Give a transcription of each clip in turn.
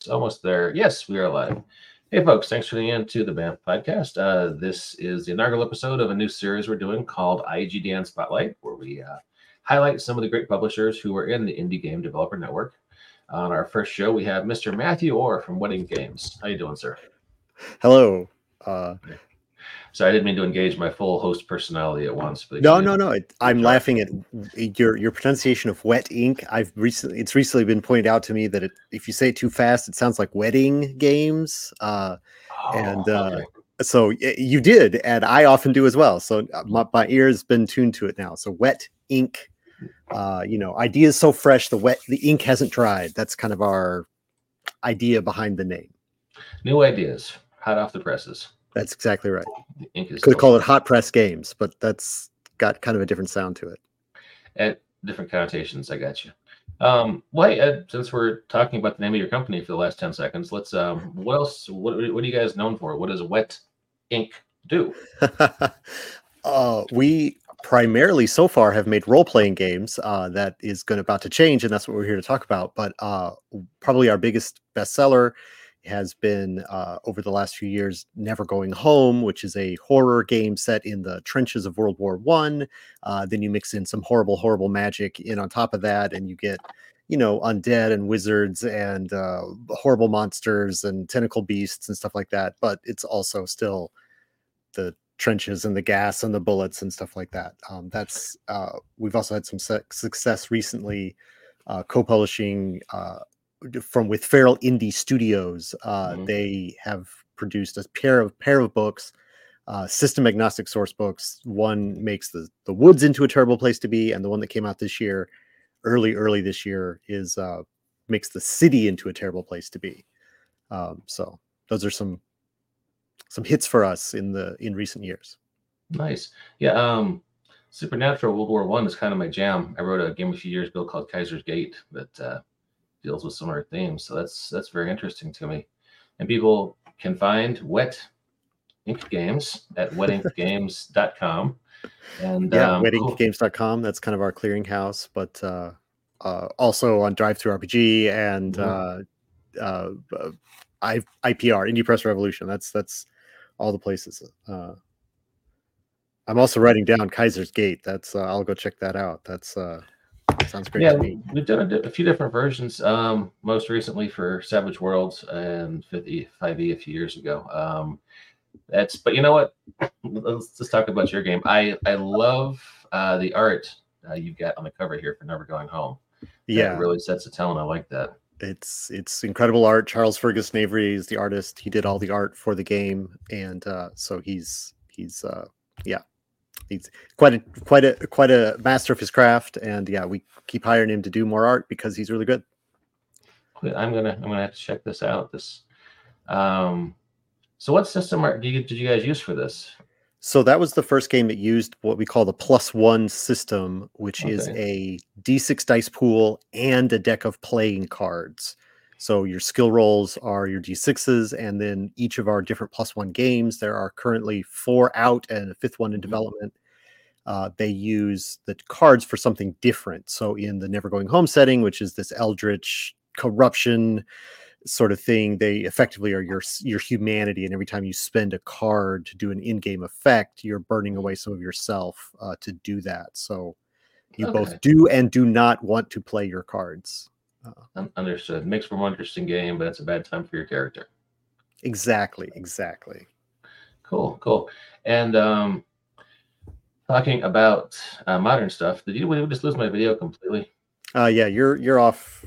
It's almost there. Yes, we are live. Hey, folks, thanks for tuning in to the BAMF podcast. Uh, this is the inaugural episode of a new series we're doing called IGDN Spotlight, where we uh, highlight some of the great publishers who are in the Indie Game Developer Network. On our first show, we have Mr. Matthew Orr from Wedding Games. How you doing, sir? Hello. Uh, so I didn't mean to engage my full host personality at once. But no, no, no. I'm laughing at your your pronunciation of wet ink. I've recently it's recently been pointed out to me that it, if you say it too fast, it sounds like wedding games. Uh, oh, and uh, okay. so you did, and I often do as well. So uh, my, my ear's been tuned to it now. So wet ink. Uh, you know, ideas so fresh, the wet the ink hasn't dried. That's kind of our idea behind the name. New ideas, hot off the presses. That's exactly right. Could call it hot press games, but that's got kind of a different sound to it. And different connotations. I got you. Um, well, hey, Ed, since we're talking about the name of your company for the last 10 seconds, let's, um, what else, what, what are you guys known for? What does Wet Ink do? uh, we primarily so far have made role-playing games. Uh, that is going about to change, and that's what we're here to talk about. But uh, probably our biggest bestseller has been uh, over the last few years never going home which is a horror game set in the trenches of world war one. Uh, then you mix in some horrible horrible magic in on top of that and you get you know undead and wizards and uh, horrible monsters and tentacle beasts and stuff like that but it's also still the trenches and the gas and the bullets and stuff like that. Um, that's uh, we've also had some success recently uh, co-publishing uh, from with Feral Indie Studios. Uh, mm-hmm. They have produced a pair of pair of books, uh, system agnostic source books. One makes the the woods into a terrible place to be, and the one that came out this year, early early this year, is uh, makes the city into a terrible place to be. Um, so those are some some hits for us in the in recent years. Nice, yeah. Um, Supernatural World War One is kind of my jam. I wrote a game a few years ago called Kaiser's Gate that uh, deals with similar themes. So that's that's very interesting to me. And people can find Wet Ink Games at wetinkgames.com. And yeah, um, wetinkgames.com. That's kind of our clearinghouse, but uh, uh, also on DriveThruRPG and mm-hmm. uh, uh, I, IPR, Indie Press Revolution. That's that's all the places. Uh, I'm also writing down Kaiser's Gate. That's uh, I'll go check that out. That's uh, Sounds great. Yeah, we've done a, a, few different versions. Um, most recently for Savage Worlds and 50 5e a few years ago. Um, that's but you know what? Let's just talk about your game. I I love uh, the art uh, you've got on the cover here for Never Going Home. Yeah, it really sets the tone. I like that. It's it's incredible art. Charles Fergus Avery is the artist. He did all the art for the game, and uh, so he's he's uh, yeah he's quite a quite a quite a master of his craft and yeah we keep hiring him to do more art because he's really good i'm gonna i'm gonna have to check this out this um so what system are, did, you, did you guys use for this so that was the first game that used what we call the plus one system which okay. is a d6 dice pool and a deck of playing cards so your skill rolls are your d6s, and then each of our different plus one games. There are currently four out and a fifth one in mm-hmm. development uh, they use the cards for something different. So in the Never Going Home setting, which is this eldritch corruption sort of thing, they effectively are your your humanity, and every time you spend a card to do an in-game effect, you're burning away some of yourself uh, to do that. So you okay. both do and do not want to play your cards. Uh, Understood. Makes for more interesting game, but it's a bad time for your character. Exactly. Exactly. Cool. Cool. And um, talking about uh, modern stuff. Did you just lose my video completely? Uh, yeah, you're you're off.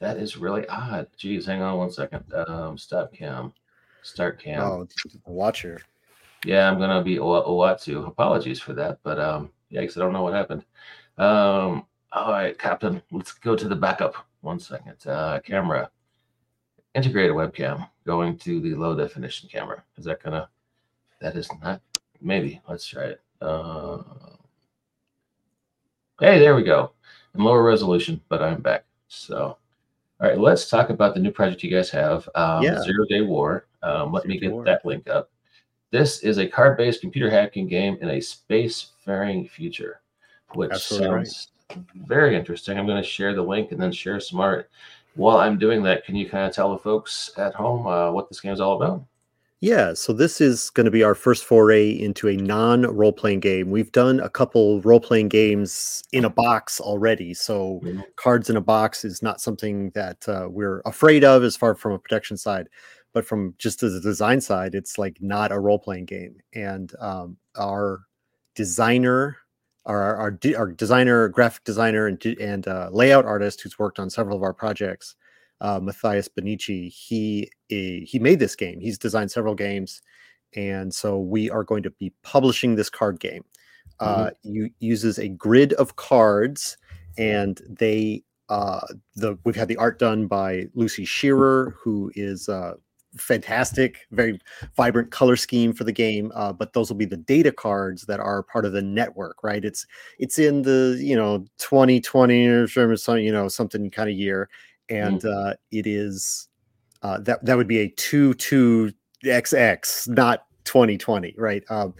That is really odd. Geez, hang on one second. Um, stop cam, start cam. Oh, watcher. Yeah, I'm gonna be Owatsu. Apologies for that, but um, yeah, because I don't know what happened. Um, all right, Captain, let's go to the backup. One second. Uh, camera, integrated webcam, going to the low definition camera. Is that gonna? That is not Maybe. Let's try it. Uh, hey, there we go. In lower resolution, but I'm back. So, all right, let's talk about the new project you guys have. Um, yeah. Zero Day War. Um, let Zero me get War. that link up. This is a card-based computer hacking game in a space-faring future, which Absolutely sounds right. very interesting. I'm going to share the link and then share some art. while I'm doing that, can you kind of tell the folks at home uh, what this game is all about? Yeah, so this is going to be our first foray into a non role playing game. We've done a couple role playing games in a box already. So, Mhm. cards in a box is not something that uh, we're afraid of as far from a protection side. But from just as a design side, it's like not a role playing game. And um, our designer, our, our, our designer, graphic designer, and, and uh, layout artist who's worked on several of our projects, uh, Matthias Benici, he he made this game. He's designed several games, and so we are going to be publishing this card game. Uh, you uses a grid of cards, and they uh, the we've had the art done by Lucy Shearer, who is uh, fantastic, very vibrant color scheme for the game. Uh, but those will be the data cards that are part of the network, right? It's it's in the you know 2020 or some you know something kind of year and uh, it is uh, that that would be a two two XX, not twenty twenty, right? Um,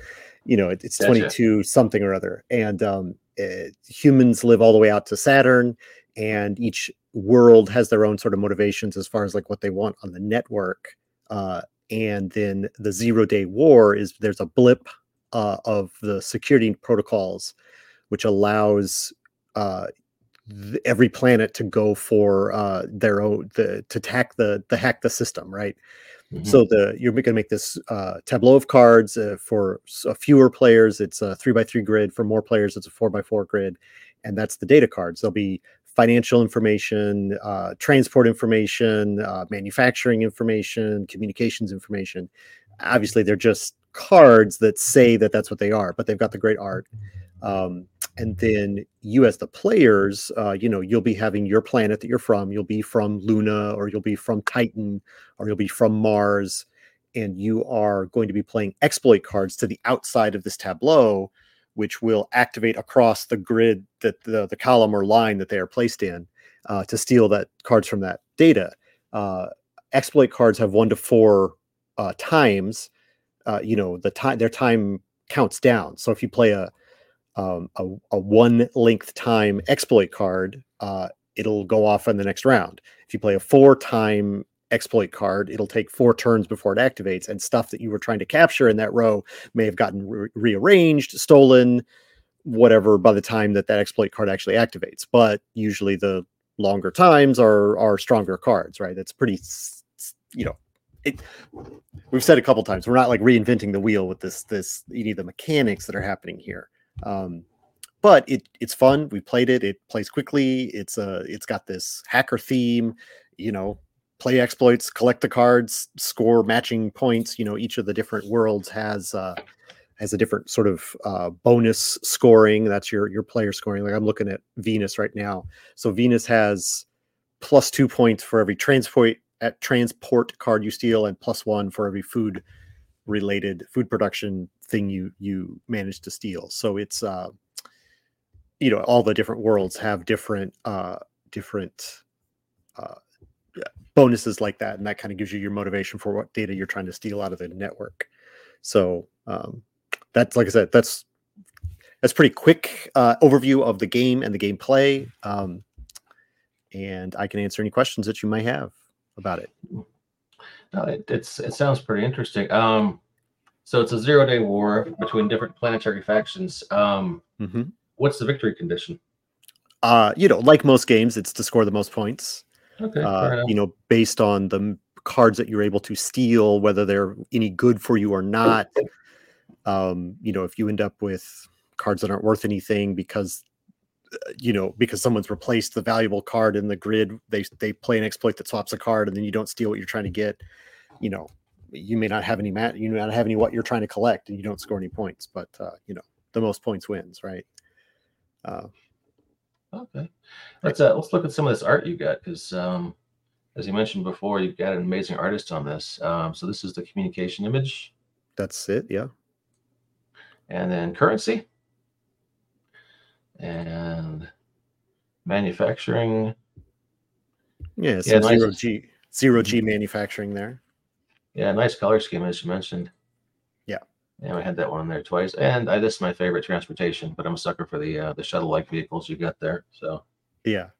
you know, it, it's twenty two something or other, and um, uh, humans live all the way out to Saturn, and each world has their own sort of motivations as far as like what they want on the network. Uh, and then the zero day war is there's a blip uh, of the security protocols, which allows uh, th- every planet to go for uh, their own the to hack the the hack the system, right? Mhm. So the you're going to make this uh, tableau of cards uh, for fewer players. It's a three by three grid. For more players, it's a four by four grid, and that's the data cards. There'll be financial information, uh, transport information, uh, manufacturing information, communications information. Obviously, they're just cards that say that that's what they are, but they've got the great art. Um, and then you, as the players, uh, you know, you'll be having your planet that you're from. You'll be from Luna, or you'll be from Titan, or you'll be from Mars, and you are going to be playing exploit cards to the outside of this tableau, which will activate across the grid that the, the column or line that they are placed in uh, to steal that cards from that data. Uh, exploit cards have one to four uh, times. Uh, you know, the time their time counts down. So if you play a um, a, a one length time exploit card, uh, it'll go off in the next round. If you play a four time exploit card, it'll take four turns before it activates, and stuff that you were trying to capture in that row may have gotten re- rearranged, stolen, whatever by the time that that exploit card actually activates. But usually the longer times are are stronger cards, right? That's pretty, you know. It, we've said a couple times we're not like reinventing the wheel with this this any of the mechanics that are happening here um, but it it's fun. We played it. It plays quickly. It's a it's got this hacker theme. You know, play exploits, collect the cards, score matching points. You know, each of the different worlds has uh, has a different sort of uh, bonus scoring. That's your your player scoring. Like I'm looking at Venus right now. So Venus has plus two points for every transport at transport card you steal, and plus one for every food related food production thing you you manage to steal. So it's uh you know all the different worlds have different uh different uh bonuses like that and that kind of gives you your motivation for what data you're trying to steal out of the network. So um that's like I said that's that's pretty quick uh overview of the game and the gameplay um and I can answer any questions that you might have about it. No, it, it's it sounds pretty interesting. Um, so it's a zero day war between different planetary factions. Um, Mhm. what's the victory condition? Uh, you know, like most games, it's to score the most points. Okay, uh, you know, based on the cards that you're able to steal, whether they're any good for you or not. Um, you know, if you end up with cards that aren't worth anything because uh, you know because someone's replaced the valuable card in the grid, they they play an exploit that swaps a card, and then you don't steal what you're trying to get. You know, you may not have any mat, you may not have any what you're trying to collect, and you don't score any points. But uh, you know, the most points wins, right? Uh, Okay, let's uh, let's look at some of this art you got because, um, as you mentioned before, you've got an amazing artist on this. Um, so this is the communication image, that's it. Yeah. and then currency, and manufacturing. Yeah. Yeah, nice. zero G zero G manufacturing there. Yeah, nice color scheme as you mentioned. Yeah. Yeah, I had that one there twice, and I, this is my favorite transportation. But I'm a sucker for the uh, the shuttle-like vehicles you got there. So Yeah.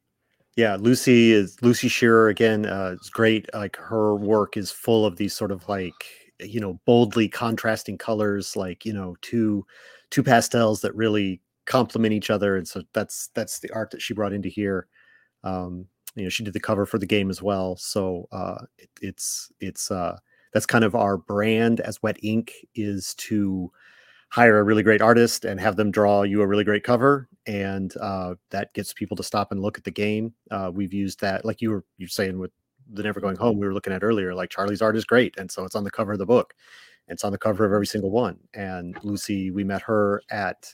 Yeah, Lucy is Lucy Shearer again. Uh, is great. Like her work is full of these sort of like you know boldly contrasting colors, like you know two two pastels that really complement each other, and so that's that's the art that she brought into here. Um, you know, she did the cover for the game as well, so uh, it, it's it's uh, that's kind of our brand as Wet Ink is to hire a really great artist and have them draw you a really great cover and uh, that gets people to stop and look at the game. Uh, we've used that like you were you saying with the never going home we were looking at earlier like charlie's art is great and so it's on the cover of the book it's on the cover of every single one and lucy we met her at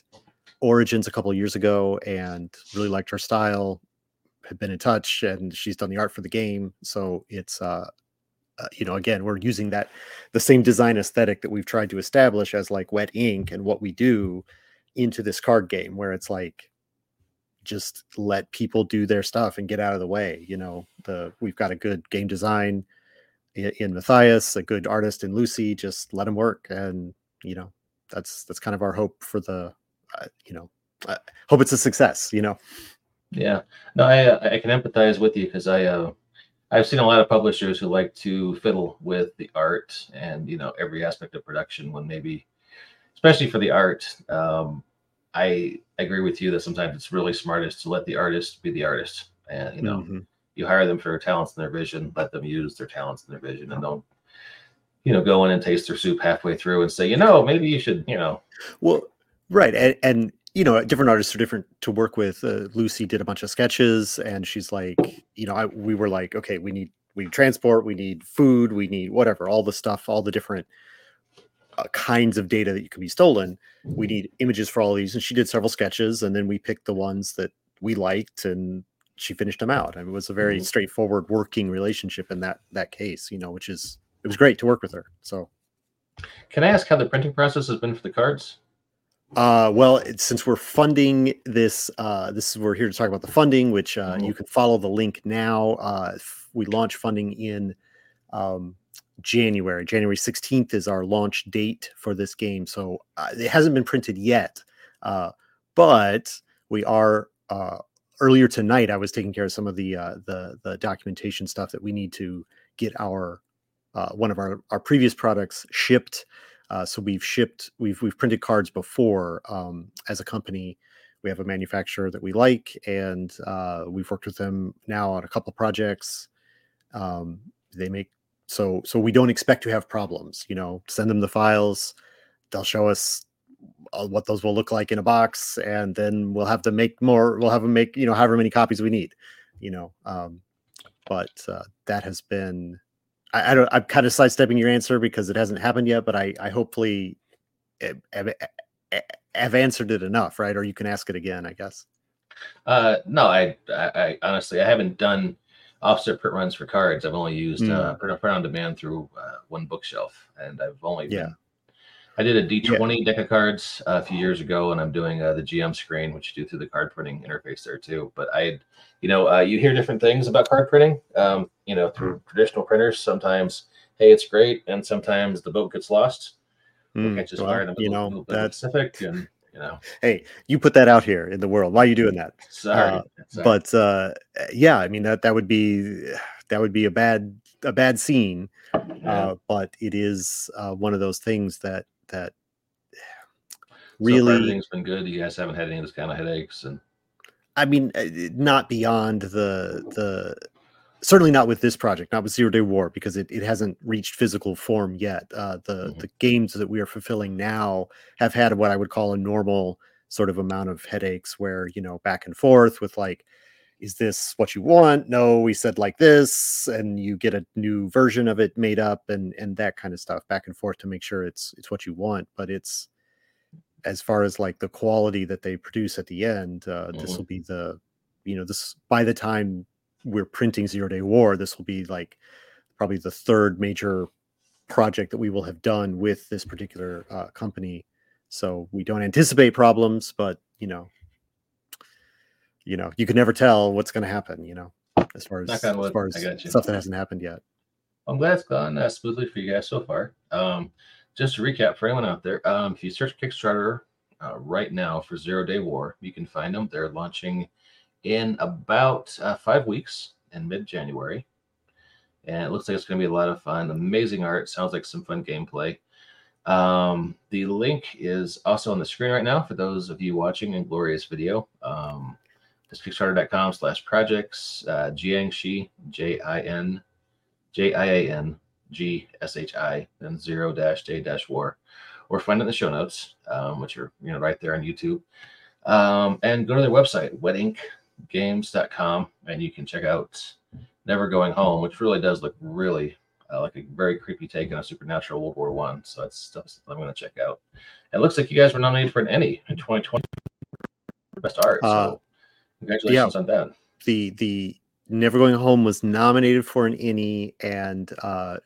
origins a couple years ago and really liked her style had been in touch and she's done the art for the game so it's uh uh, you know again we're using that the same design aesthetic that we've tried to establish as like wet ink and what we do into this card game where it's like just let people do their stuff and get out of the way you know? The we've got a good game design in, in matthias a good artist in lucy just let them work and you know that's that's kind of our hope for the uh, you know uh, hope it's a success you know? Yeah. No i uh, i can empathize with you because i uh I've seen a lot of publishers who like to fiddle with the art and you know every aspect of production when maybe, especially for the art. Um, I agree with you that sometimes it's really smartest to let the artist be the artist, and you know mm-hmm. you hire them for their talents and their vision, let them use their talents and their vision, and don't you know go in and taste their soup halfway through and say you know maybe you should you know. Well, right, and, and you know, different artists are different to work with. Uh, Lucy did a bunch of sketches, and she's like, you know, I, we were like, okay, we need we need transport, we need food, we need whatever, all the stuff, all the different uh, kinds of data that you can be stolen. We need images for all these, and she did several sketches, and then we picked the ones that we liked, and she finished them out. I mean, it was a very mm-hmm. straightforward working relationship in that that case, you know, which is it was great to work with her. So, can I ask how the printing process has been for the cards? Uh, well, since we're funding this, uh, this is we're here to talk about the funding, which uh, mm-hmm. you can follow the link now. Uh, we launch funding in um, January. January 16th is our launch date for this game. So uh, it hasn't been printed yet, uh, but we are. Uh, earlier tonight, I was taking care of some of the uh, the the documentation stuff that we need to get our uh, one of our our previous products shipped uh, so we've shipped, we've we've printed cards before um, as a company. We have a manufacturer that we like, and uh, we've worked with them now on a couple projects. Um, they make so so we don't expect to have problems. You know, send them the files, they'll show us uh, what those will look like in a box, and then we'll have to make more. We'll have them make you know however many copies we need. You know, um, but uh, that has been I, I don't. I'm kind of sidestepping your answer because it hasn't happened yet, but I, I hopefully have, have answered it enough, right? Or you can ask it again, I guess. Uh, no, I, I, I honestly, I haven't done offset print runs for cards. I've only used mm. uh, print, print on demand through uh, one bookshelf, and I've only yeah. Been, I did a D20 yeah. deck of cards uh, a few years ago, and I'm doing uh, the GM screen, which you do through the card printing interface there too. But I, you know, uh, you hear different things about card printing. Um, you know, through traditional printers, sometimes hey, it's great, and sometimes the boat gets lost. Mm, catches well, fire in the you know that's Pacific, and you know. Hey, you put that out here in the world. Why are you doing that? Sorry, uh, sorry. but uh, yeah, I mean that that would be that would be a bad a bad scene. Yeah. Uh, but it is uh, one of those things that that really so everything's been good. You guys haven't had any of those kind of headaches, and I mean, uh, not beyond the the certainly not with this project, not with Zero Day War, because it, it hasn't reached physical form yet. Uh, the mm-hmm. the games that we are fulfilling now have had what I would call a normal sort of amount of headaches, where you know back and forth with like is this what you want no we said like this and you get a new version of it made up and and that kind of stuff back and forth to make sure it's it's what you want but it's as far as like the quality that they produce at the end uh, mm-hmm. this will be the you know this by the time we're printing zero day war this will be like probably the third major project that we will have done with this particular uh, company so we don't anticipate problems but you know you know, you can never tell what's going to happen. You know, as far as as far as stuff that hasn't happened yet. I'm glad it's gone uh, smoothly for you guys so far. Um, just to recap for anyone out there, um, if you search Kickstarter uh, right now for Zero Day War, you can find them. They're launching in about uh, five weeks in mid January. And it looks like it's going to be a lot of fun. Amazing art. Sounds like some fun gameplay. Um, the link is also on the screen right now for those of you watching in glorious video. Um, just kickstarter.com slash projects, uh, Jiangshi, J I N J I A N G S H I, then zero dash J dash war, or find it in the show notes, um, which are you know right there on YouTube. Um, and go to their website, wetinkgames.com, and you can check out Never Going Home, which really does look really uh, like a very creepy take on a supernatural World War One. So that's stuff I'm going to check out. It looks like you guys were nominated for an Ennie in 2020 for best art. So uh, congratulations yeah, on that. The the Never Going Home was nominated for an Ennie, and uh,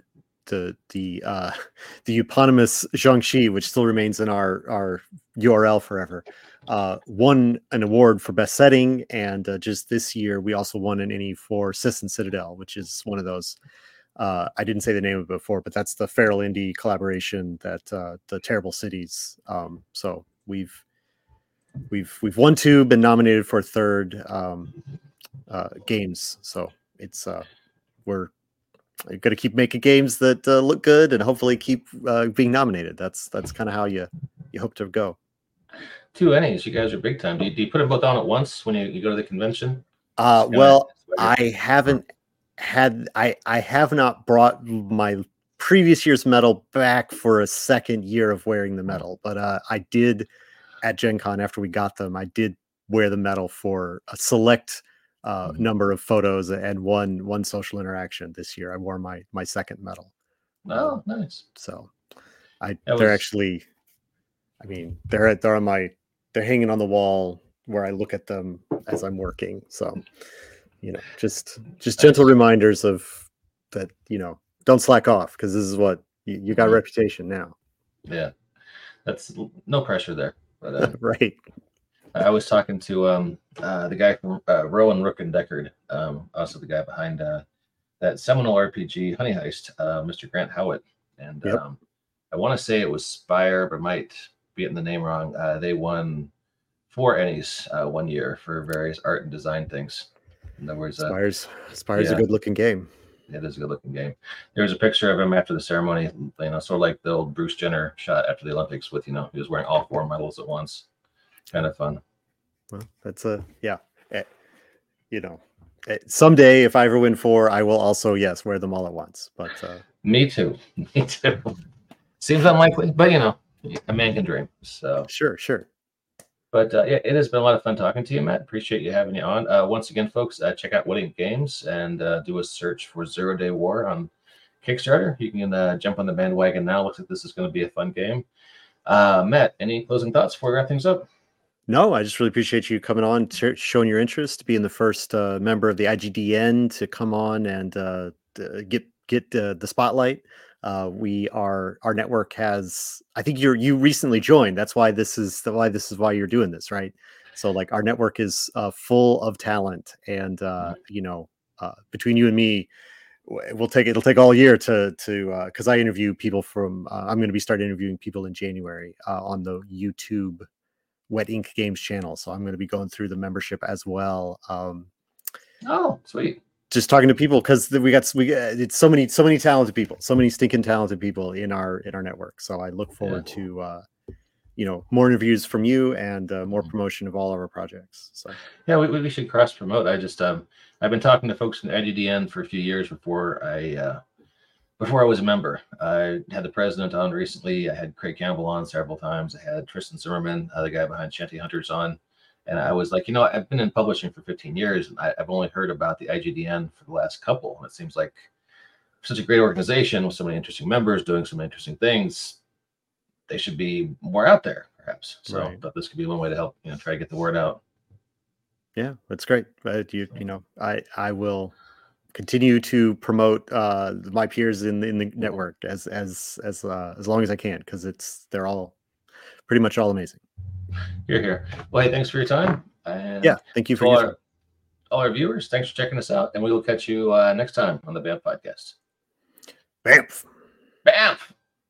the the uh, the eponymous Jiangshi, which still remains in our our URL forever, uh, won an award for best setting, and uh, just this year we also won an Ennie for Sisson Citadel, which is one of those. Uh, I didn't say the name of it before, but that's the Feral Indie collaboration that uh, the Terrible Cities. Um, so we've we've we've won two, been nominated for third um, uh, games. So it's uh, we're going to keep making games that uh, look good and hopefully keep uh, being nominated. That's that's kind of how you you hope to go two Ennies. You guys are big time. Do you, do you put them both on at once when you, you go to the convention? Uh, well, I haven't had I I have not brought my previous year's medal back for a second year of wearing the medal, but uh, I did at Gen Con after we got them. I did wear the medal for a select uh, mm-hmm. number of photos and one one social interaction this year. I wore my my second medal. Oh, nice. So I that they're was... actually I mean, they're they're on my they're hanging on the wall where I look at them as I'm working. So, you know, just just gentle reminders of that. You know, don't slack off because this is what you, you got a mm-hmm. reputation now. Yeah, that's no pressure there. But uh, right. I was talking to um uh, the guy from uh, Rowan Rook and Decard, um, also the guy behind uh, that seminal RPG Honey Heist, uh, Mr. Grant Howitt, and yep. um, I want to say it was Spire, but might be getting the name wrong. Uh, they won four Ennies uh, one year for various art and design things. In other words, uh, Spires Spires yeah, a good looking game. It is a good looking game. There was a picture of him after the ceremony, you know, sort of like the old Bruce Jenner shot after the Olympics with, you know, he was wearing all four medals at once. Kind of fun. Well, that's a yeah. Eh, you know, eh, someday if I ever win four, I will also yes wear them all at once. But uh, me too. Me too. Seems unlikely, but you know, a man can dream. So sure, sure. But uh, yeah, it has been a lot of fun talking to you, Matt. Appreciate you having you on. Uh, once again, folks, uh, check out Ink Games and uh, do a search for Zero Day War on Kickstarter. You can uh, jump on the bandwagon now. Looks like this is going to be a fun game. Uh, Matt, any closing thoughts before we wrap things up? No, I just really appreciate you coming on, showing your interest, being the first member of the IGDN to come on and get get the spotlight uh, we are our network has i think you're you recently joined that's why this is the, why this is why you're doing this right so like our network is uh, full of talent and uh, mm-hmm. you know uh, between you and me we'll take it'll take all year to to uh because uh, i interview people from uh, i'm going to be starting interviewing people in january uh, on the youtube wet ink games channel so i'm going to be going through the membership as well um, oh sweet just talking to people because we got we it's so many so many talented people so many stinking talented people in our in our network. So i look forward yeah. to uh you know more interviews from you and uh, more mm-hmm. promotion of all of our projects so. Yeah we, we should cross promote. I just um i've been talking to folks in IGDN for a few years before i uh before i was a member. I had the president on recently. I had craig campbell on several times. I had tristan zimmerman uh, the guy behind shanty hunters on and I was like, you know, I've been in publishing for 15 years, and I, have only heard about the IGDN for the last couple. And it seems like such a great organization with so many interesting members doing some interesting things. They should be more out there, perhaps. So, right. but this could be one way to help, you know, try to get the word out. Yeah, that's great. But you, you know, I, I will continue to promote uh, my peers in in the network as as as uh, as long as I can because it's they're all pretty much all amazing. You're here. Well, hey, thanks for your time. And yeah, thank you for all our, all our, viewers. Thanks for checking us out, and we will catch you uh, next time on the BAMF podcast. BAMF. BAMF.